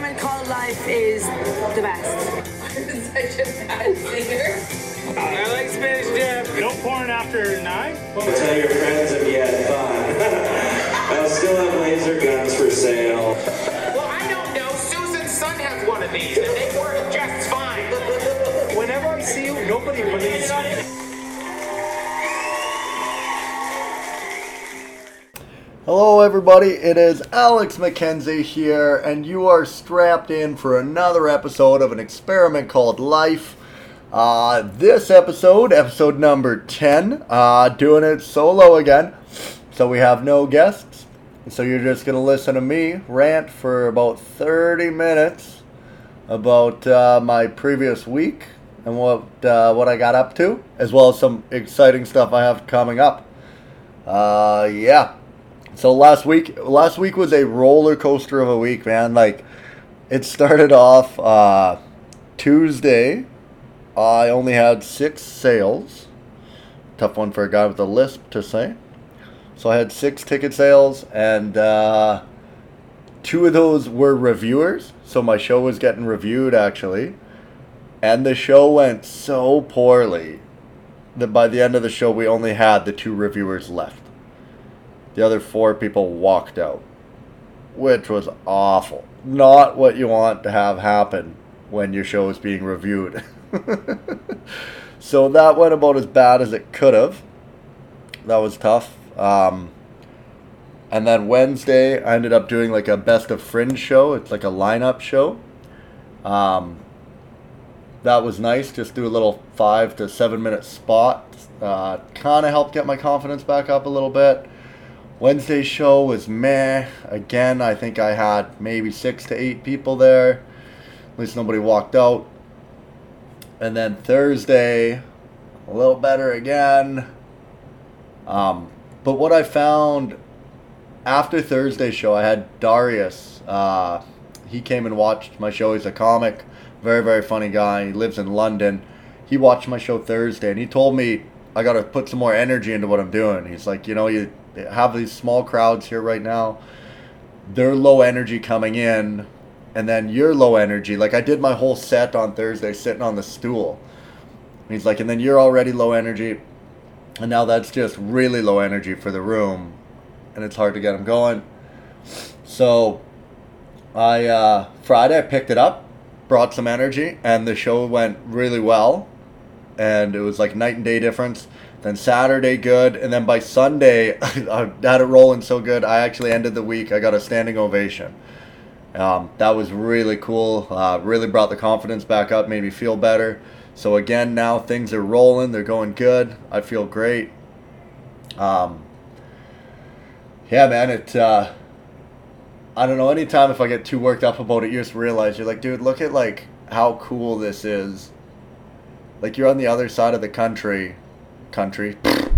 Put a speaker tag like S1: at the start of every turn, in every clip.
S1: experiment called life is the best.
S2: Such a bad singer.
S3: I like Spanish dip. No porn after nine?
S4: Tell your friends if you had fun. I'll still have laser guns for sale.
S5: Well, I don't know. Susan's son has one of these, and they work just fine.
S3: Whenever I see you, nobody believes me.
S6: Hello, everybody. It is Alex Mackenzie here, and you are strapped in for another episode of an experiment called Life. Uh, this episode, episode number 10, uh, doing it solo again. So we have no guests. So you're just going to listen to me rant for about 30 minutes about uh, my previous week and what, uh, what I got up to, as well as some exciting stuff I have coming up. Uh, yeah. So last week, last week was a roller coaster of a week, man. Like, it started off uh, Tuesday. I only had six sales. Tough one for a guy with a lisp to say. So I had six ticket sales, and uh, two of those were reviewers. So my show was getting reviewed actually, and the show went so poorly that by the end of the show we only had the two reviewers left. The other four people walked out, which was awful. Not what you want to have happen when your show is being reviewed. so that went about as bad as it could have. That was tough. Um, and then Wednesday, I ended up doing like a best of Fringe show. It's like a lineup show. Um, that was nice. Just do a little five to seven minute spot. Uh, kind of helped get my confidence back up a little bit. Wednesday's show was meh. Again, I think I had maybe six to eight people there. At least nobody walked out. And then Thursday, a little better again. Um, but what I found after Thursday's show, I had Darius. Uh, he came and watched my show. He's a comic, very, very funny guy. He lives in London. He watched my show Thursday and he told me I got to put some more energy into what I'm doing. He's like, you know, you have these small crowds here right now. They're low energy coming in, and then you're low energy. Like I did my whole set on Thursday sitting on the stool. And he's like, and then you're already low energy, and now that's just really low energy for the room, and it's hard to get them going. So, I uh, Friday I picked it up, brought some energy, and the show went really well, and it was like night and day difference. Then Saturday, good. And then by Sunday, I had it rolling so good. I actually ended the week. I got a standing ovation. Um, that was really cool. Uh, really brought the confidence back up, made me feel better. So again, now things are rolling. They're going good. I feel great. Um, yeah, man. It. Uh, I don't know. Anytime if I get too worked up about it, you just realize you're like, dude, look at like how cool this is. Like you're on the other side of the country country, the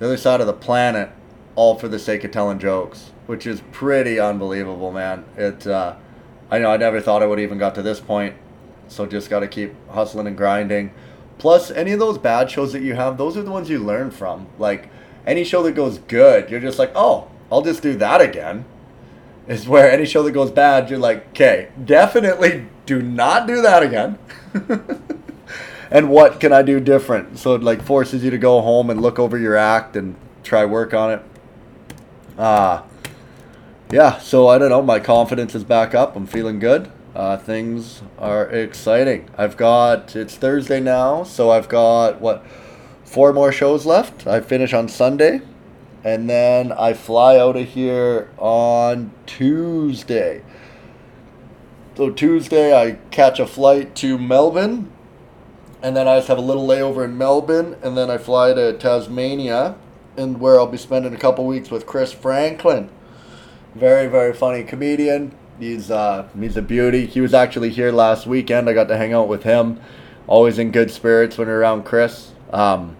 S6: other side of the planet, all for the sake of telling jokes, which is pretty unbelievable, man. It, uh, I know I never thought I would even got to this point, so just got to keep hustling and grinding. Plus, any of those bad shows that you have, those are the ones you learn from. Like any show that goes good, you're just like, oh, I'll just do that again. Is where any show that goes bad, you're like, okay, definitely do not do that again. and what can I do different? So it like forces you to go home and look over your act and try work on it. Uh yeah, so I don't know, my confidence is back up. I'm feeling good. Uh, things are exciting. I've got it's Thursday now, so I've got what four more shows left. I finish on Sunday, and then I fly out of here on Tuesday. So Tuesday I catch a flight to Melbourne and then I just have a little layover in Melbourne, and then I fly to Tasmania, and where I'll be spending a couple weeks with Chris Franklin. Very, very funny comedian. He's uh, he's a beauty. He was actually here last weekend. I got to hang out with him. Always in good spirits when you're around Chris. Um,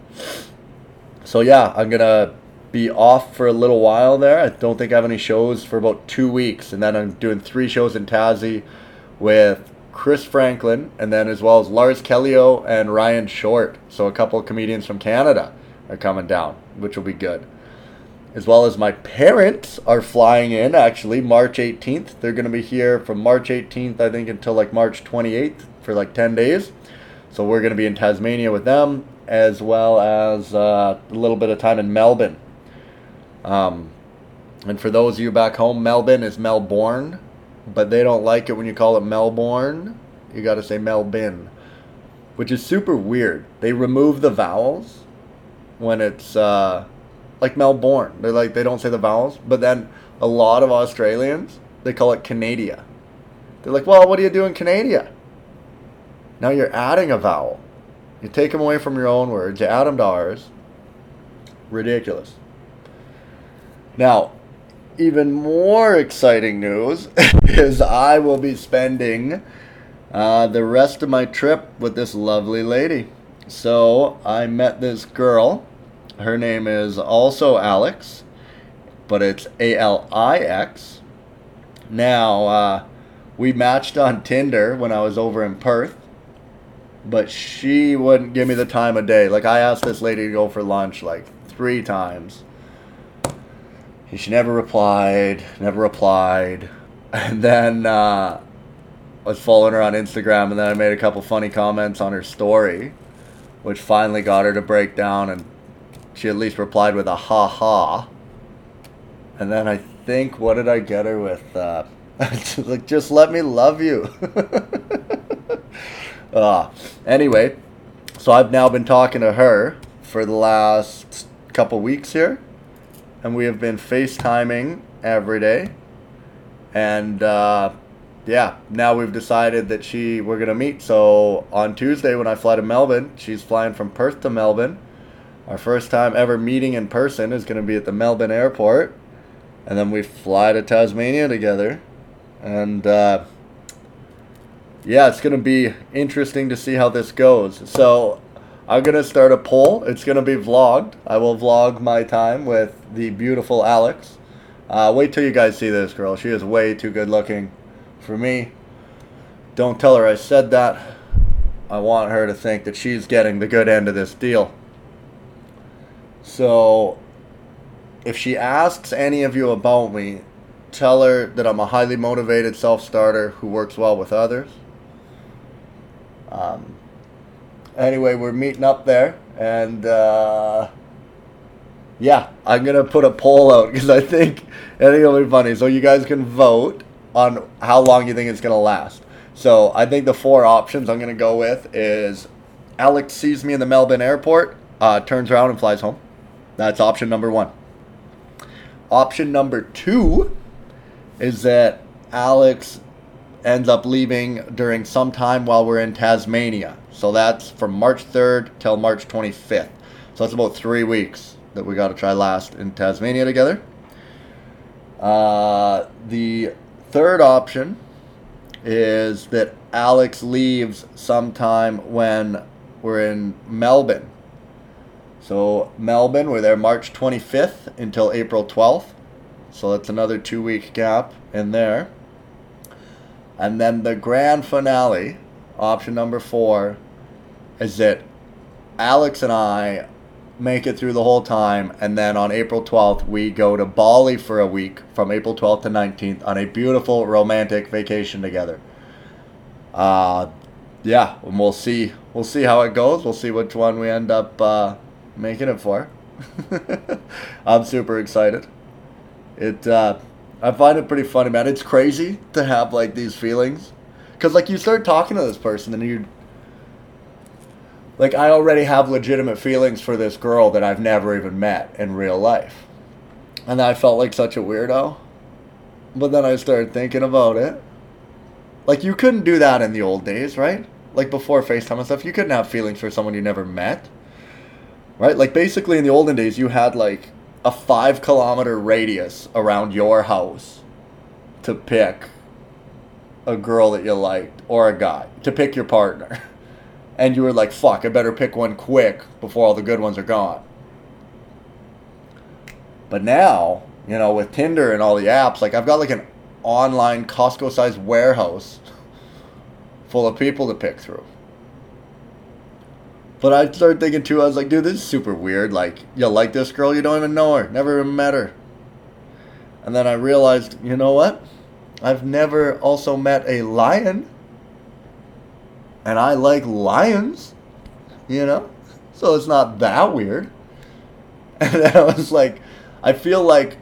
S6: so yeah, I'm gonna be off for a little while there. I don't think I have any shows for about two weeks, and then I'm doing three shows in Tassie with Chris Franklin, and then as well as Lars Kellio and Ryan Short. So a couple of comedians from Canada are coming down, which will be good. as well as my parents are flying in actually March 18th. They're going to be here from March 18th, I think, until like March 28th for like 10 days. So we're going to be in Tasmania with them, as well as uh, a little bit of time in Melbourne. Um, and for those of you back home, Melbourne is Melbourne, but they don't like it when you call it Melbourne. You got to say Melbourne, which is super weird. They remove the vowels when it's uh, like Melbourne. They're like they don't say the vowels, but then a lot of Australians they call it Canada. They're like, well, what do you do in Canada? Now you're adding a vowel. You take them away from your own words. You add them to ours. Ridiculous. Now, even more exciting news is I will be spending uh, the rest of my trip with this lovely lady. So I met this girl. Her name is also Alex, but it's A L I X. Now, uh, we matched on Tinder when I was over in Perth, but she wouldn't give me the time of day. Like, I asked this lady to go for lunch like three times she never replied, never replied. And then uh, I was following her on Instagram, and then I made a couple funny comments on her story, which finally got her to break down, and she at least replied with a ha ha. And then I think, what did I get her with? Uh, like, just let me love you. uh, anyway, so I've now been talking to her for the last couple weeks here and we have been FaceTiming every day. And uh, yeah, now we've decided that she we're gonna meet. So on Tuesday when I fly to Melbourne, she's flying from Perth to Melbourne. Our first time ever meeting in person is gonna be at the Melbourne airport, and then we fly to Tasmania together, and. Uh, yeah, it's to be interesting to see how this goes. So, I'm to start a poll. It's to be vlogged. I will vlog my time with the beautiful Alex. Uh, wait till you guys see this girl. She is way too good looking for me. Don't tell her I said that. I want her to think that she's getting the good end of this deal. So, if she asks any of you about me, tell her that I'm a highly motivated self starter who works well with others. Um, anyway, we're meeting up there, and uh, yeah, I'm gonna put a poll out because I think I think it'll be funny. So you guys can vote on how long you think it's gonna last. So I think the four options I'm gonna go with is Alex sees me in the Melbourne airport, uh, turns around and flies home. That's option number one. Option number two is that Alex ends up leaving during some time while we're in Tasmania. So that's from March 3rd till March 25th. So that's about three weeks that we got to try last in Tasmania together. Uh, the third option is that Alex leaves sometime when we're in Melbourne. So, Melbourne, we're there March 25th until April 12th. So, that's another two week gap in there. And then the grand finale, option number four, is that Alex and I make it through the whole time, and then on April 12th, we go to Bali for a week from April 12th to 19th on a beautiful romantic vacation together. Uh, yeah, and we'll see. We'll see how it goes. We'll see which one we end up uh, making it for. I'm super excited. It. Uh, I find it pretty funny, man. It's crazy to have like these feelings, cause like you start talking to this person and you like I already have legitimate feelings for this girl that I've never even met in real life. And I felt like such a weirdo. But then I started thinking about it. Like you couldn't do that in the old days, right? Like before FaceTime and stuff, you couldn't have feelings for someone you never met. Right? Like basically in the olden days you had like a five kilometer radius around your house to pick a girl that you liked or a guy, to pick your partner. and you were like, fuck, I better pick one quick before all the good ones are gone. But now, you know, with Tinder and all the apps, like I've got like an online Costco sized warehouse full of people to pick through. But I started thinking too, I was like, dude, this is super weird. Like, you like this girl, you don't even know her, never even met her. And then I realized, you know what? I've never also met a lion. And I like lions, you know? So it's not that weird. And I was like, I feel like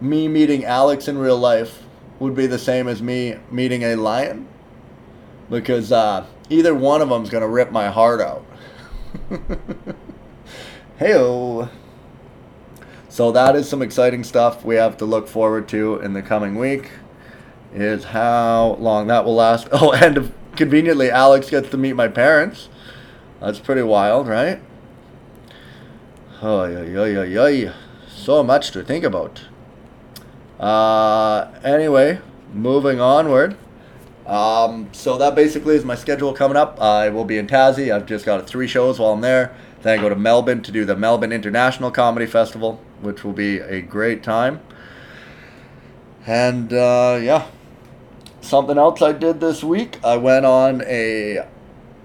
S6: me meeting Alex in real life would be the same as me meeting a lion. Because uh, either one of them's going to rip my heart out. Heyo. So that is some exciting stuff we have to look forward to in the coming week. Is how long that will last. Oh, and conveniently, Alex gets to meet my parents. That's pretty wild, right? Oh, yeah, yeah. So much to think about. Uh, anyway, moving onward. Um, so that basically is my schedule coming up. I will be in Tassie. I've just got three shows while I'm there. Then I go to Melbourne to do the Melbourne International Comedy Festival, which will be a great time. And uh, yeah, something else I did this week. I went on a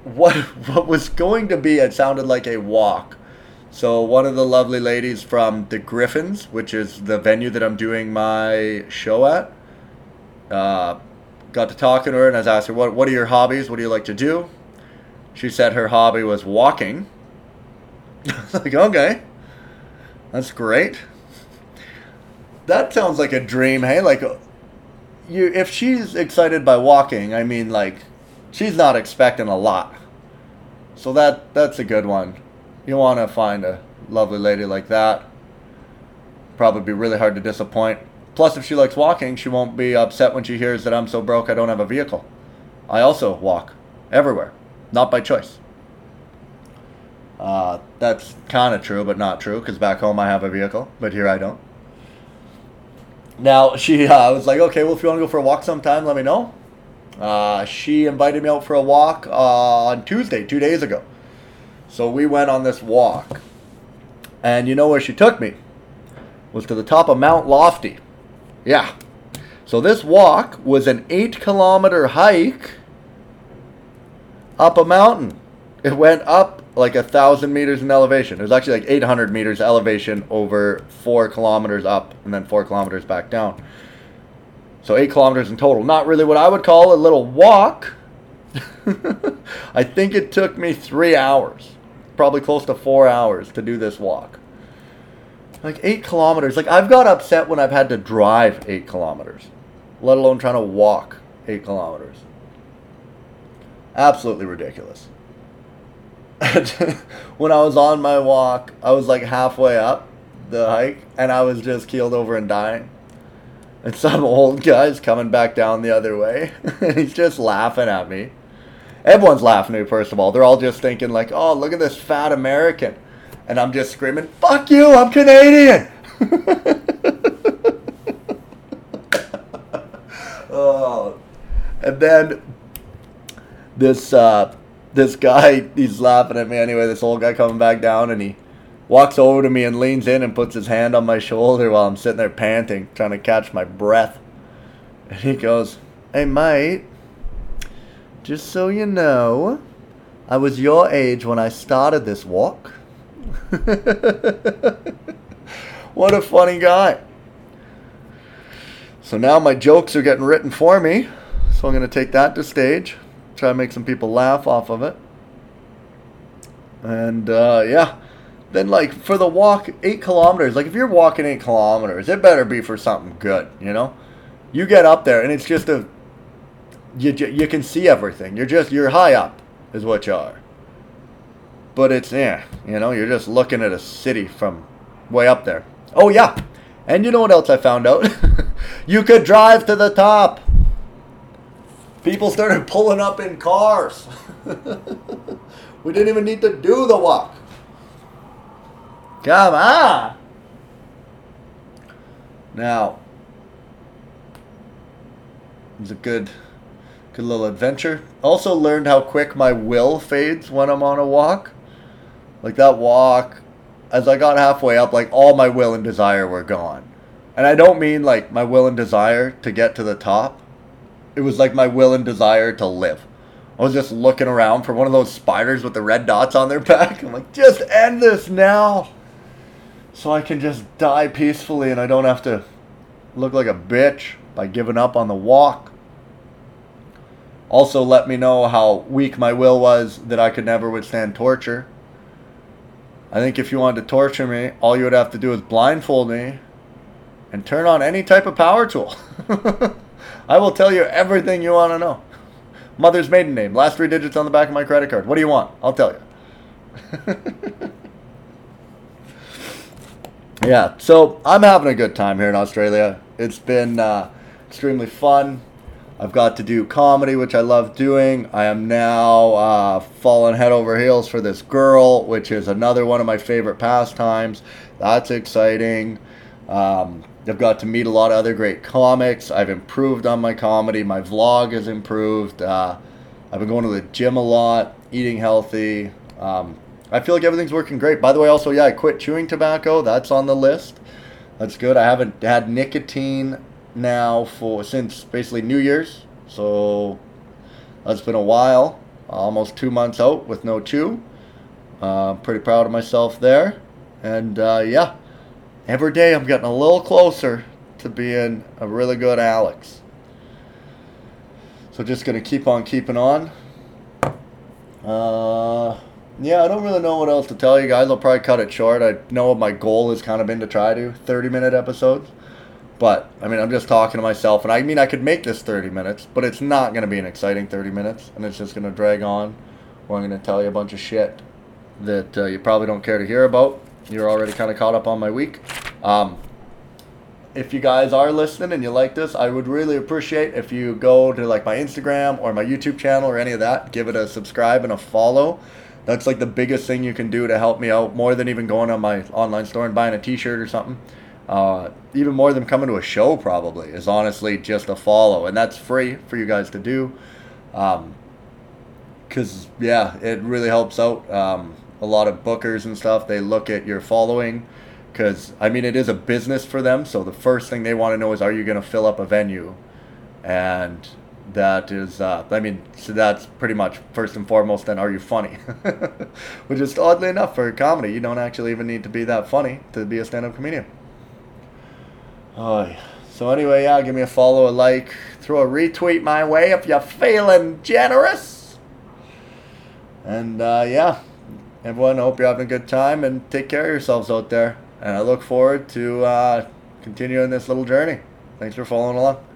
S6: what what was going to be. It sounded like a walk. So one of the lovely ladies from the Griffins, which is the venue that I'm doing my show at, uh, got to talking to her, and I asked her, "What what are your hobbies? What do you like to do?" She said her hobby was walking. Like, okay, that's great. That sounds like a dream. Hey, like, uh, you if she's excited by walking, I mean, like, she's not expecting a lot. So that that's a good one. You want to find a lovely lady like that. Probably be really hard to disappoint. Plus, if she likes walking, she won't be upset when she hears that I'm so broke I don't have a vehicle. I also walk everywhere, not by choice. Uh, that's kind of true, but not true, because back home I have a vehicle, but here I don't. Now, she uh, was like, okay, well, if you want to go for a walk sometime, let me know. Uh, she invited me out for a walk uh, on Tuesday, two days ago. So we went on this walk. And you know where she took me? Was to the top of Mount Lofty. Yeah. So this walk was an eight kilometer hike up a mountain. It went up like a thousand meters in elevation. It was actually like 800 meters elevation over four kilometers up and then four kilometers back down. So eight kilometers in total. Not really what I would call a little walk. I think it took me three hours, probably close to four hours to do this walk. Like eight kilometers. Like I've got upset when I've had to drive eight kilometers, let alone trying to walk eight kilometers. Absolutely ridiculous. when I was on my walk, I was like halfway up the hike and I was just keeled over and dying. And some old guy's coming back down the other way. and he's just laughing at me. Everyone's laughing at me, first of all. They're all just thinking, like, oh, look at this fat American. And I'm just screaming, fuck you, I'm Canadian! oh. And then this uh, this guy, he's laughing at me anyway, this old guy coming back down, and he walks over to me and leans in and puts his hand on my shoulder while I'm sitting there panting, trying to catch my breath. And he goes, Hey, mate, just so you know, I was your age when I started this walk. what a funny guy. So now my jokes are getting written for me. So I'm going to take that to stage, try to make some people laugh off of it. And uh, yeah, then like for the walk, eight kilometers, like if you're walking eight kilometers, it better be for something good, you know? You get up there and it's just a, you, you can see everything. You're just, you're high up, is what you are but it's yeah, you know, you're just looking at a city from way up there. Oh yeah, and you know what else I found out? you could drive to the top. People started pulling up in cars. we didn't even need to do the walk. Come on. Now, it was a good, good little adventure. Also learned how quick my will fades when I'm on a walk. Like that walk, as I got halfway up, like all my will and desire were gone. And I don't mean like my will and desire to get to the top. It was like my will and desire to live I was just looking around for one of those spiders with the red dots on their back. I'm like, just end this now. So I can just die peacefully and I don't have to look like a bitch by giving up on the walk. Also, let me know how weak my will was that I could never withstand torture. I think if you wanted to torture me, all you would have to do is blindfold me and turn on any type of power tool. I will tell you everything you want to know. Mother's maiden name, last three digits on the back of my credit card. What do you want? I'll tell you. yeah, so I'm having a good time here in Australia. It's been uh, extremely fun. I've got to do comedy, which I love doing. I am now uh, falling head over heels for this girl, which is another one of my favorite pastimes. That's exciting. Um, I've got to meet a lot of other great comics. I've improved on my comedy. My vlog has improved. Uh, I've been going to the gym a lot, eating healthy. Um, I feel like everything's working great. By the way, also, yeah, I quit chewing tobacco. That's on the list. That's good. I haven't had nicotine now for since basically New Year's. So that's been a while. Almost two months out with no chew. Uh, pretty proud of myself there. And uh, yeah, every day I'm getting a little closer to being a really good Alex. So just gonna keep on keeping on. Uh, yeah, I don't really know what else to tell you guys. I'll probably cut it short. I know what my goal has kind of been to try to 30 minute episodes. But I mean, I'm just talking to myself, and I mean, I could make this 30 minutes, but it's not going to be an exciting 30 minutes, and it's just going to drag on. Where I'm going to tell you a bunch of shit that uh, you probably don't care to hear about. You're already kind of caught up on my week. Um, if you guys are listening and you like this, I would really appreciate if you go to like my Instagram or my YouTube channel or any of that, give it a subscribe and a follow. That's like the biggest thing you can do to help me out, more than even going on my online store and buying a T-shirt or something. Uh, even more than coming to a show, probably is honestly just a follow, and that's free for you guys to do. Um, Cause yeah, it really helps out. Um, a lot of bookers and stuff they look at your following, because I mean it is a business for them. So the first thing they want to know is, are you going to fill up a venue? And that is, uh, I mean, so that's pretty much first and foremost. Then, are you funny? Which is oddly enough for comedy, you don't actually even need to be that funny to be a stand-up comedian. Oh, so anyway, yeah, give me a follow, a like, throw a retweet my way if you're feeling generous. And uh, yeah, everyone, hope you're having a good time and take care of yourselves out there. And I look forward to uh, continuing this little journey. Thanks for following along.